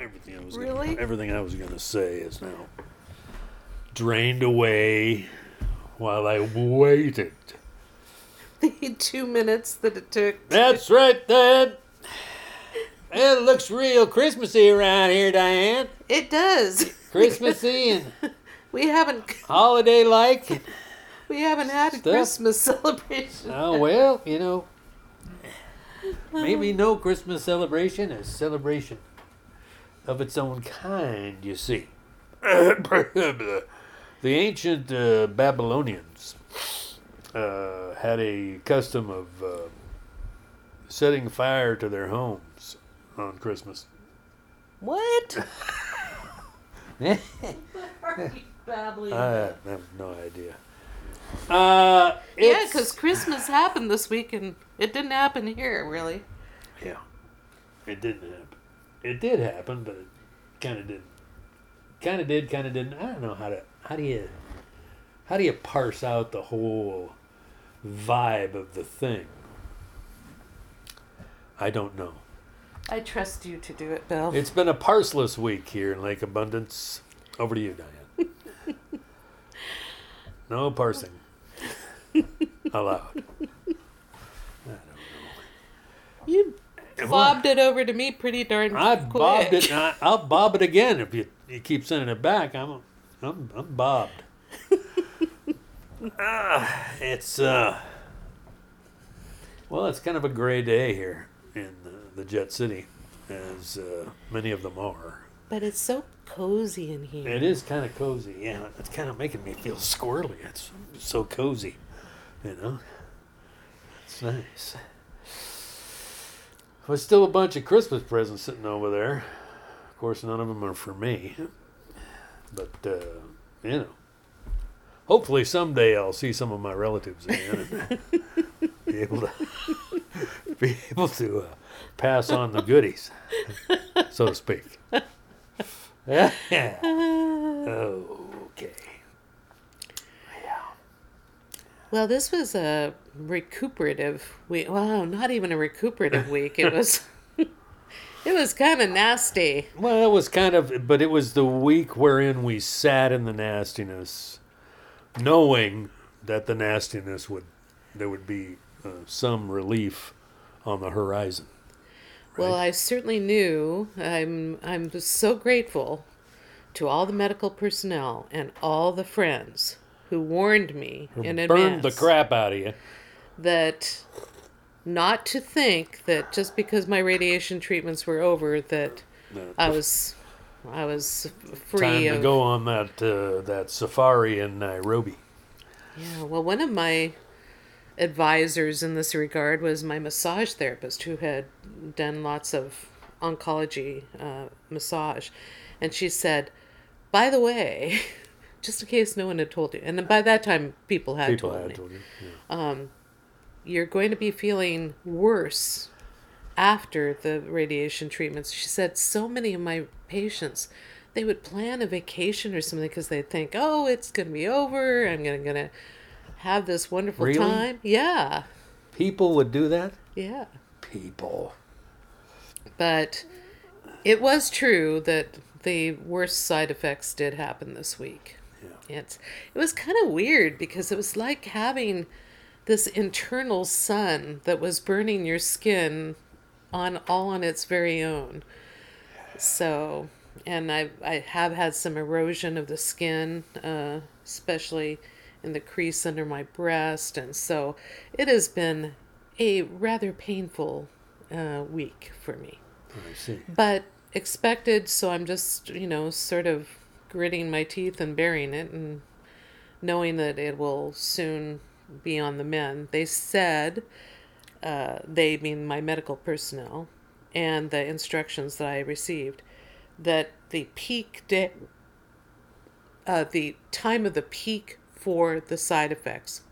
everything I was Really? gonna, everything I was going to say is now drained away while I waited. The two minutes that it took. That's right, Dad. It looks real Christmassy around here, Diane. It does. Christmassy and We haven't holiday like. we haven't had a Christmas celebration. Oh well, you know, maybe no Christmas celebration is celebration of its own kind. You see, the ancient uh, Babylonians uh, had a custom of uh, setting fire to their homes on Christmas. What? I Babbling. have no idea. Uh, yeah, because Christmas happened this week and it didn't happen here, really. Yeah. It didn't happen. It did happen, but it kind of didn't. Kind of did, kind of didn't. I don't know how to. How do you? How do you parse out the whole vibe of the thing? I don't know. I trust you to do it, Bill. It's been a parseless week here in Lake Abundance. Over to you, Diane. no parsing allowed. you bobbed it over to me pretty darn I quick. bobbed it. and I, I'll bob it again if you, you keep sending it back. I'm I'm I'm bobbed. Ah, it's uh. Well, it's kind of a gray day here in uh, the Jet City, as uh, many of them are. But it's so cozy in here. It is kind of cozy. Yeah, it's kind of making me feel squirrely. It's so cozy, you know. It's nice. There's still a bunch of Christmas presents sitting over there. Of course, none of them are for me. But uh, you know, hopefully someday I'll see some of my relatives again and be able to be able to uh, pass on the goodies, so to speak. Yeah. Okay. Well, this was a recuperative week. Well, not even a recuperative week. It was. it was kind of nasty. Well, it was kind of, but it was the week wherein we sat in the nastiness, knowing that the nastiness would, there would be uh, some relief on the horizon. Well, I certainly knew. I'm. I'm so grateful to all the medical personnel and all the friends who warned me in Burned advance the crap out of you. that not to think that just because my radiation treatments were over that I was I was free Time of to go on that uh, that safari in Nairobi. Yeah, well, one of my advisors in this regard was my massage therapist who had done lots of oncology uh, massage. And she said, by the way, just in case no one had told you, and then by that time people had People told had me, told you. yeah. Um, you're going to be feeling worse after the radiation treatments. She said so many of my patients they would plan a vacation or something because they'd think, "Oh, it's going to be over. I'm going to going to have this wonderful Really? time." Yeah. People would do that. Yeah. People. But it was true that the worst side effects did happen this week. Yeah. It's it was kind of weird because it was like having this internal sun that was burning your skin on all on its very own. So, and I I have had some erosion of the skin, uh, especially in the crease under my breast, and so it has been a rather painful uh, week for me I see. but expected so i'm just you know sort of gritting my teeth and bearing it and knowing that it will soon be on the mend they said uh, they mean my medical personnel and the instructions that i received that the peak day uh, the time of the peak for the side effects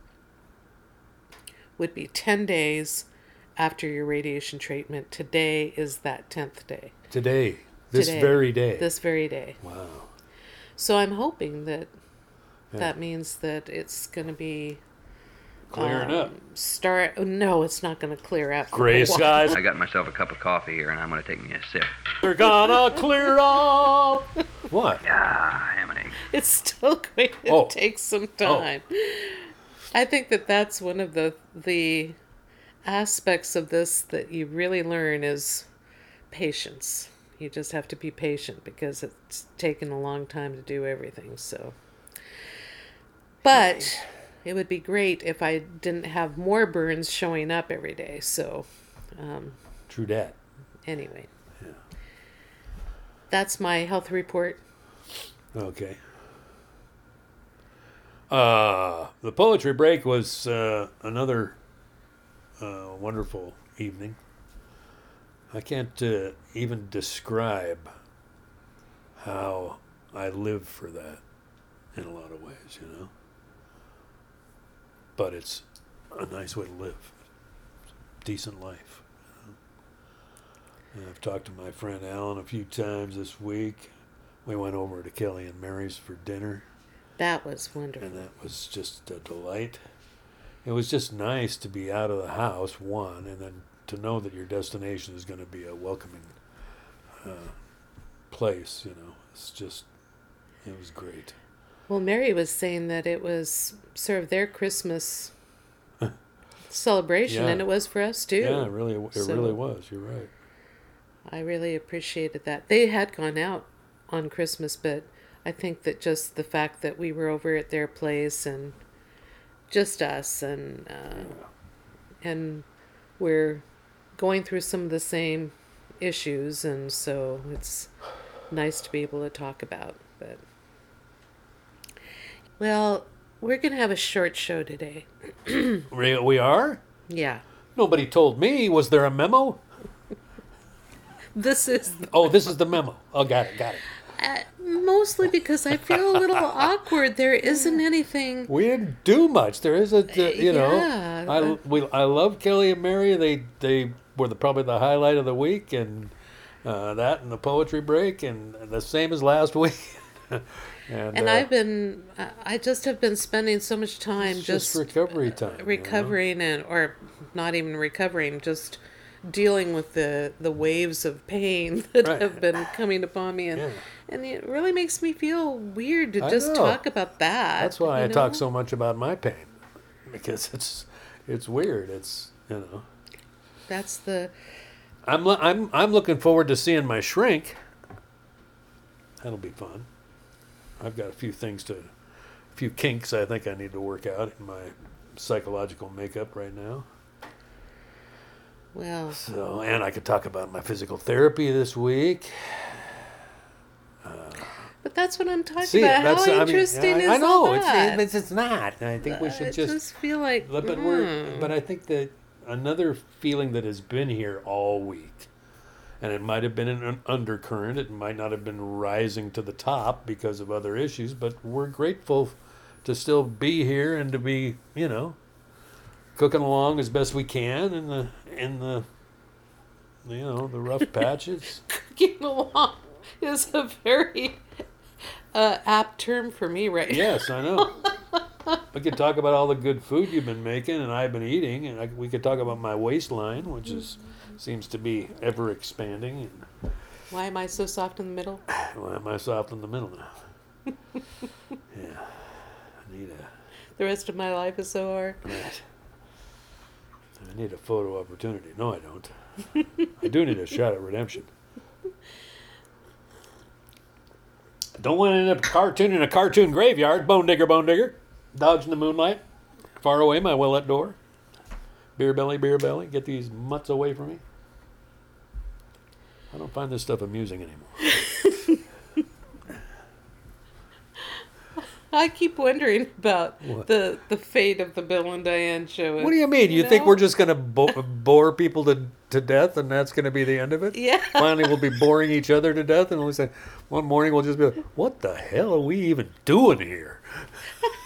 would be 10 days after your radiation treatment. Today is that 10th day. Today, this Today. very day. This very day. wow. So I'm hoping that Yeah. that means that it's going to be Clearing up. Start. No, it's not going to clear up. for a Gray skies I got myself a cup of coffee here, and I'm going to take me a sip. They're gonna clear up. What? Ah, ham and eggs. It's still going to Oh. take some Oh. time. I think that that's one of the the aspects of this that you really learn is patience. You just have to be patient because it's taken a long time to do everything. So, but it would be great if I didn't have more burns showing up every day. So, um, True dat. anyway, that's my health report. Okay. Uh, the poetry break was uh, another uh, wonderful evening. I can't uh, even describe how I live for that in a lot of ways, you know. But it's a nice way to live, decent life. You know? I've talked to my friend Alan a few times this week. We went over to Kelly and Mary's for dinner, That was wonderful. and that was just a delight. It was just nice to be out of the house, one, and then to know that your destination is going to be a welcoming uh, place. You know, it's just, it was great. Well, Mary was saying that it was sort of their Christmas celebration, Yeah. and it was for us too. Yeah, it really, it So- really was. You're right. I really appreciated that. They had gone out on Christmas, but I think that just the fact that we were over at their place and just us and uh, and we're going through some of the same issues, and so it's nice to be able to talk about. But well, we're gonna have a short show today. We, we are. Yeah, Nobody told me. Was there a memo? this is Oh, this is the memo. Oh, got it, got it. Uh, mostly because I feel a little awkward. There isn't anything. We didn't do much. There is a, uh, you know, Yeah. I we I love Kelly and Mary. They they were the, probably the highlight of the week, and uh, that and the poetry break, and the same as last week. and And uh, I've been, I- just have been spending so much time just, just recovery time. you know? recovering and, or not even recovering, just dealing with the the waves of pain that Right. have been coming upon me, and Yeah. and it really makes me feel weird to just know. talk about that. That's why I talk so much about my pain, because it's it's weird. It's you know. That's the I'm I'm I'm looking forward to seeing my shrink. That'll be fun. I've got a few things to, a few kinks I think I need to work out in my psychological makeup right now. well. So, and I could talk about my physical therapy this week. But that's what I'm talking See, about. that's How I mean, interesting I, is I know all it's, that? it's it's not. And I think we should just just feel like. But, but we're hmm. but I think that another feeling that has been here all week, and it might have been an undercurrent. It might not have been rising to the top because of other issues. But we're grateful to still be here and to be you know cooking along as best we can in the in the you know the rough patches. cooking along is a very uh, apt term for me right Yes, I know. we could talk about all the good food you've been making and I've been eating, and I, we could talk about my waistline, which is seems to be ever expanding. And Why am I so soft in the middle? why am I soft in the middle now? yeah, I need a The rest of my life is so hard. right. I need a photo opportunity. No, I don't. I do need a shot at redemption. Don't want to end up a cartoon in a cartoon graveyard. Bone digger, bone digger. Dogs in the moonlight. Far away, my willet door. Beer belly, beer belly. Get these mutts away from me. I don't find this stuff amusing anymore. I keep wondering about What? the the fate of the Bill and Diane show. What do you mean? You think know? we're just going to bo- bore people to, to death and that's going to be the end of it? Yeah. Finally, we'll be boring each other to death and we'll say, one morning we'll just be like, what the hell are we even doing here?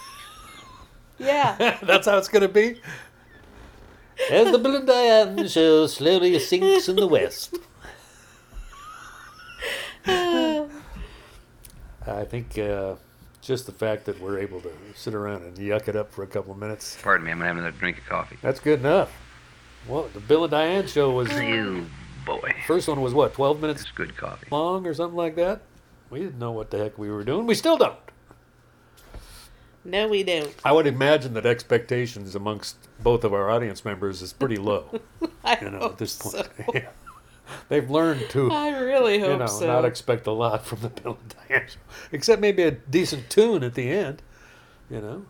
Yeah. that's how it's going to be? As the Bill and Diane show slowly sinks in the west. I think uh, Just the fact that we're able to sit around and yuck it up for a couple of minutes. Pardon me, I'm gonna have another drink of coffee. That's good enough. Well, the Bill and Diane show was You boy. first one was what, 12 minutes It's good coffee. long or something like that? We didn't know what the heck we were doing. We still don't. No, we don't. I would imagine that expectations amongst both of our audience members is pretty low, I you know, hope at this point. so. Yeah. They've learned to I really hope you know, so. not expect a lot from the Bill and Diane show, except maybe a decent tune at the end. You know,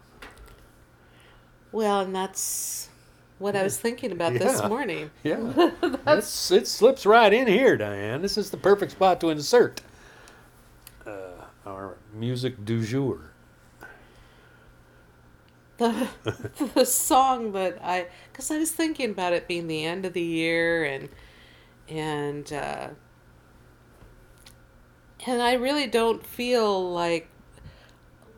well, and that's what I was thinking about this morning. yeah, that's it. Slips right in here, Diane. This is the perfect spot to insert uh, our music du jour. The the song that I because I was thinking about it being the end of the year and and uh, and I really don't feel like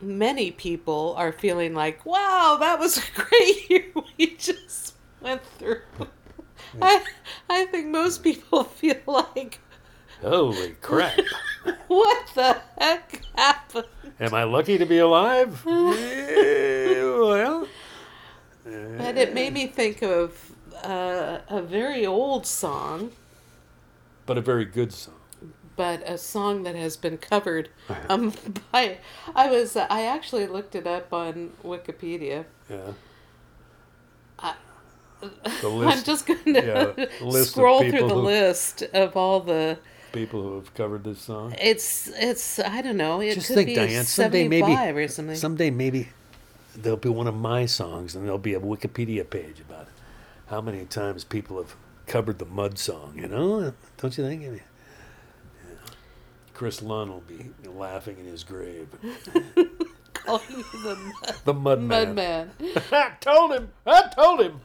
many people are feeling like wow that was a great year we just went through. I I think most people feel like Holy crap! what the heck happened. Am I lucky to be alive? Yeah, well, But it made me think of uh, a very old song. but a very good song. but a song that has been covered um, by I was I actually looked it up on Wikipedia. Yeah. I- I'm just going to of scroll through the who- list of all the people who have covered this song. it's it's I don't know it Just could think, be Diane. Someday maybe, or something. someday maybe there'll be one of my songs, and there'll be a Wikipedia page about it. how many times people have covered the Mud song. You know, don't you think? I mean, yeah. Chris Lunn will be laughing in his grave. Calling you the mud, The Mud Man. mud man. I told him. I told him.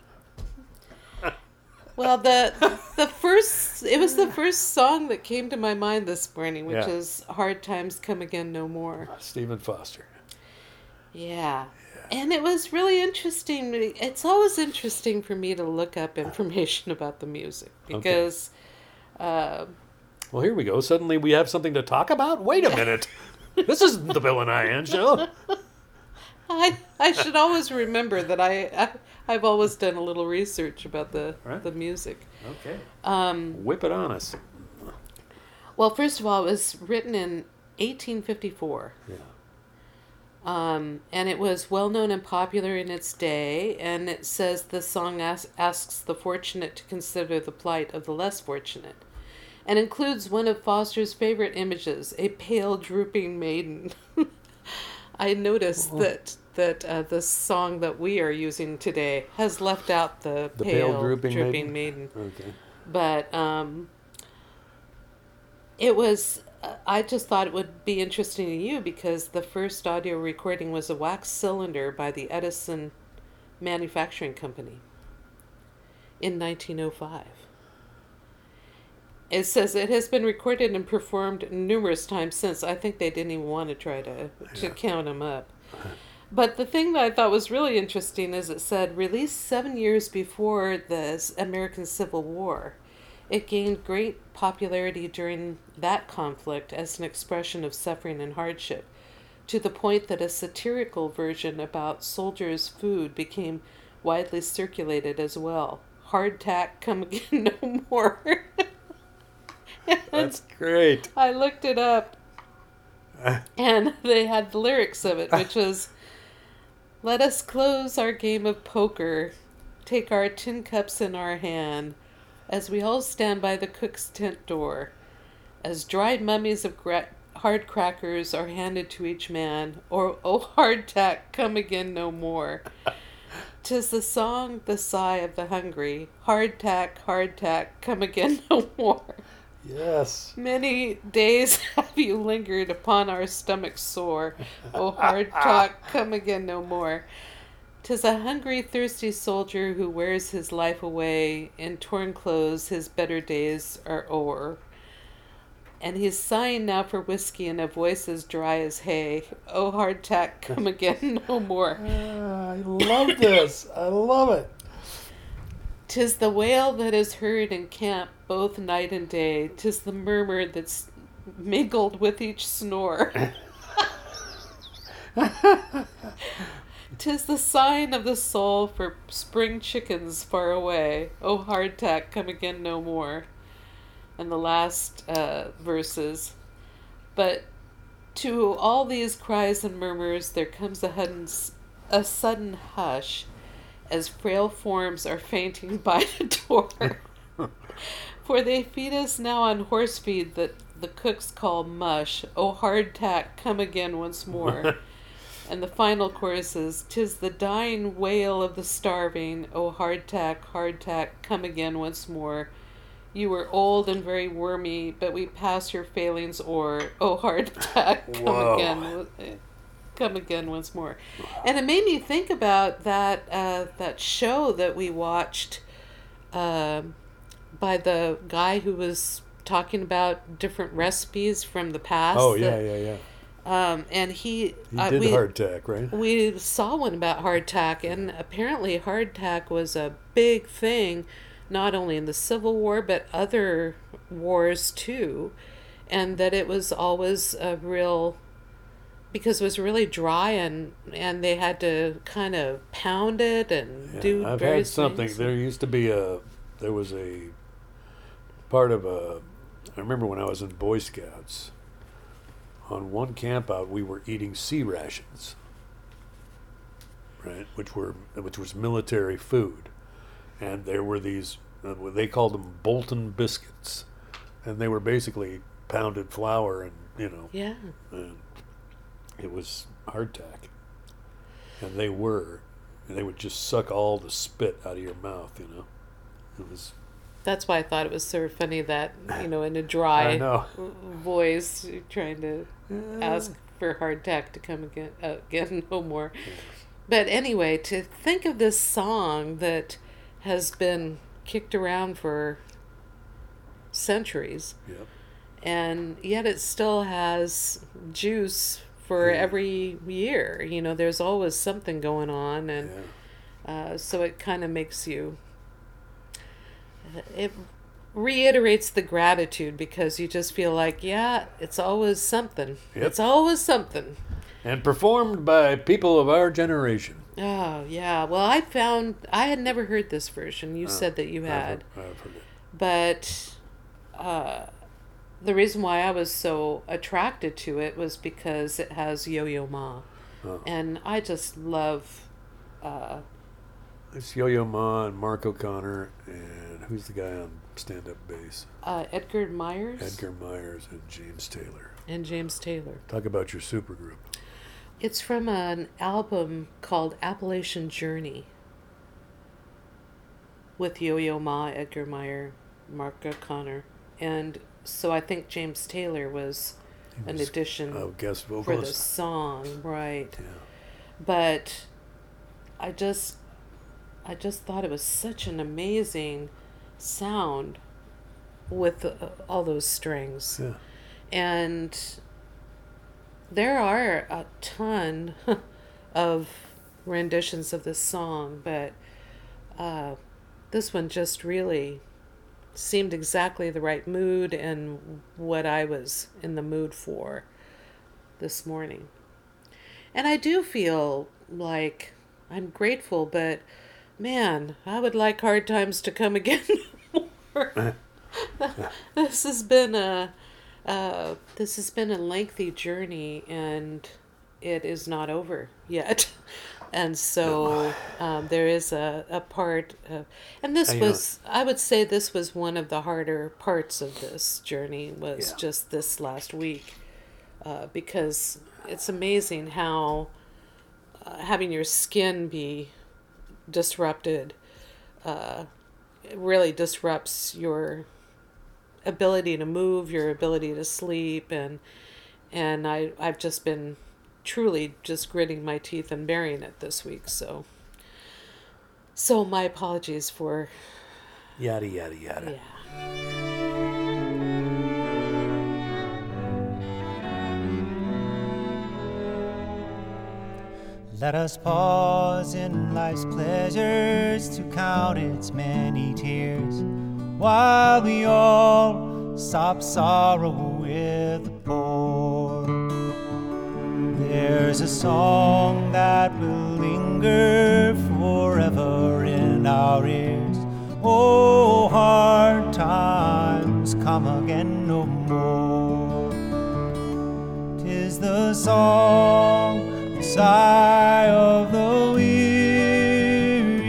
Well, the the first it was the first song that came to my mind this morning, which Yeah. is "Hard Times Come Again No More." Stephen Foster. Yeah. And it was really interesting. It's always interesting for me to look up information about the music because uh, Well, here we go. Suddenly we have something to talk about. Wait a minute. this isn't the Bill and Ian show. I I should always remember that I, I I've always done a little research about the Right. the music. Okay. Um, Whip it on us. well, first of all, it was written in 1854. Yeah. Um, and it was well known and popular in its day. And it says the song as- asks the fortunate to consider the plight of the less fortunate, and includes one of Foster's favorite images: a pale, drooping maiden. I noticed that that uh, the song that we are using today has left out the, The pale, pale, drooping drooping, maiden? maiden Okay. but um, it was uh, i just thought it would be interesting to you because the first audio recording was a wax cylinder by the edison manufacturing company in 1905 it says it has been recorded and performed numerous times since i think they didn't even want to try to, to Yeah. count them up uh-huh. but the thing that I thought was really interesting is it said released seven years before the American Civil War. It gained great popularity during that conflict as an expression of suffering and hardship, to the point that a satirical version about soldiers' food became widely circulated as well. Hardtack, come again no more. That's great. I looked it up, and they had the lyrics of it, which was, "Let us close our game of poker, take our tin cups in our hand, as we all stand by the cook's tent door, as dried mummies of gra- hard crackers are handed to each man, or oh hardtack, come again no more." Tis the song, the sigh of the hungry. Hardtack, hardtack, come again no more. Yes. Many days have you lingered upon our stomachs sore. O hard talk, come again no more. 'Tis a hungry, thirsty soldier who wears his life away. In torn clothes, his better days are o'er. And he's sighing now for whiskey in a voice as dry as hay. O hardtack, come again no more. Ah, I love this. I love it. Tis the wail that is heard in camp both night and day. Tis the murmur that's mingled with each snore. Tis the sign of the soul for spring chickens far away. Oh, hardtack, come again no more. And the last uh, verses. But to all these cries and murmurs there comes a, hudden, a sudden hush as frail forms are fainting by the door. For they feed us now on horse feed that the cooks call mush. Oh, hardtack, come again once more. and the final chorus is, "Tis the dying wail of the starving. Oh, hardtack, hardtack, come again once more. You were old and very wormy, but we pass your failings o'er. Oh, hardtack, come Whoa. again, come again once more." And it made me think about that uh, that show that we watched. Um by the guy who was talking about different recipes from the past. Oh yeah, that- yeah, yeah. Um, and he, He uh, did we, hardtack, right? we saw one about hardtack, and apparently hardtack was a big thing, not only in the Civil War but other wars too, and that it was always a real because it was really dry and and they had to kind of pound it and Yeah, do I've had something. things. There used to be a. There was a part of a. I remember when I was in Boy Scouts. On one camp out, we were eating C rations. Right, which were which was military food, and there were these. Uh, they called them Bolton biscuits, and they were basically pounded flour and you know Yeah. and it was hardtack. And they were, and they would just suck all the spit out of your mouth, you know. It was, That's why I thought it was sort of funny that, you know, in a dry voice, trying to ask for hardtack to come again, uh, again no more. But anyway, to think of this song that has been kicked around for centuries, Yep. and yet it still has juice for Yeah. every year. You know, there's always something going on, and Yeah. uh, so it kind of makes you. It reiterates the gratitude because you just feel like, yeah, it's always something. Yep. It's always something. And performed by people of our generation. Oh yeah. Well, I found I had never heard this version. You said that you I've had, heard- I've heard it. but uh, the reason why I was so attracted to it was because it has Yo Yo Ma, Oh. and I just love. Uh, It's Yo Yo Ma and Mark O'Connor, and who's the guy on stand up bass? uh, Edgar Myers Edgar Myers and James Taylor. and James Taylor. Talk about your supergroup. It's from an album called Appalachian Journey with Yo Yo Ma, Edgar Meyer, Mark O'Connor. And so I think James Taylor was He an addition a guest for the song, right? Yeah. But I just I just thought it was such an amazing sound with uh, all those strings. Yeah. And there are a ton of renditions of this song, but uh, this one just really seemed exactly the right mood and what I was in the mood for this morning. And I do feel like I'm grateful, but man, I would like hard times to come again this has been a uh, this has been a lengthy journey, and it is not over yet. And so um, there is a, a part of, and this I know- was, I would say, this was one of the harder parts of this journey. Was Yeah. just this last week, uh, because it's amazing how uh, having your skin be disrupted uh, really disrupts your ability to move, your ability to sleep, and and I I've just been truly just gritting my teeth and bearing it this week. So so my apologies for Yada, yada, yada. yeah. Let us pause in life's pleasures to count its many tears, while we all stop sorrow with the poor. There There's a song that will linger forever in our ears. Oh, hard times come again no more. Tis the song, the sigh of the weary.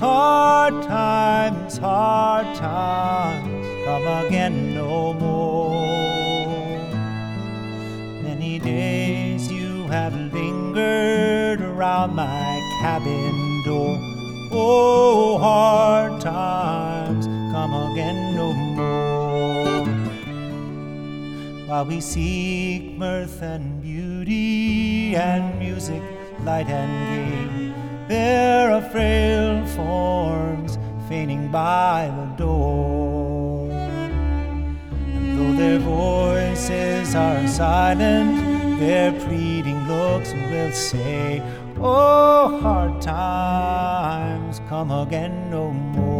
Hard times, hard times come again no more. Many days have lingered around my cabin door. Oh, hard times come again no more. While we seek mirth and beauty and music, light and gay, there are frail forms fainting by the door. And though their voices are silent, their pleading looks will say, Oh, hard times come again no more.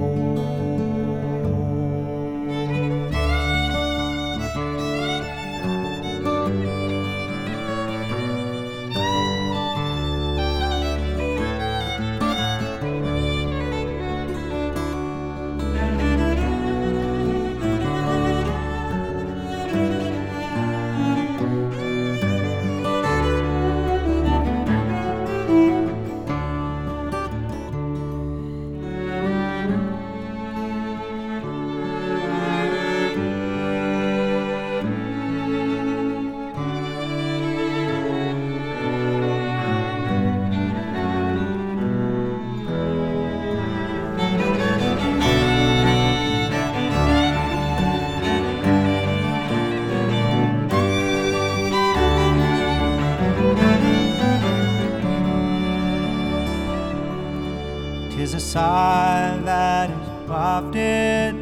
Sigh that is wafted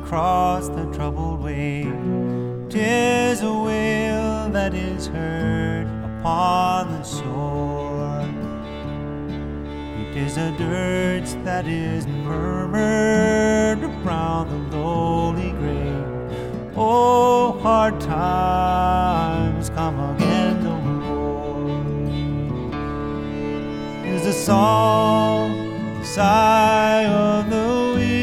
across the troubled wave. Tis a wail that is heard upon the shore. It is a dirge that is murmured around the lowly grave. Oh, hard times come again no more is a song, sigh of the weary.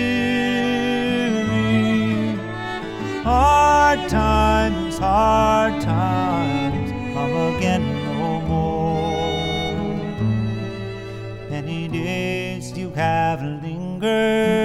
Hard times, hard times, come again no more. Many days you have lingered.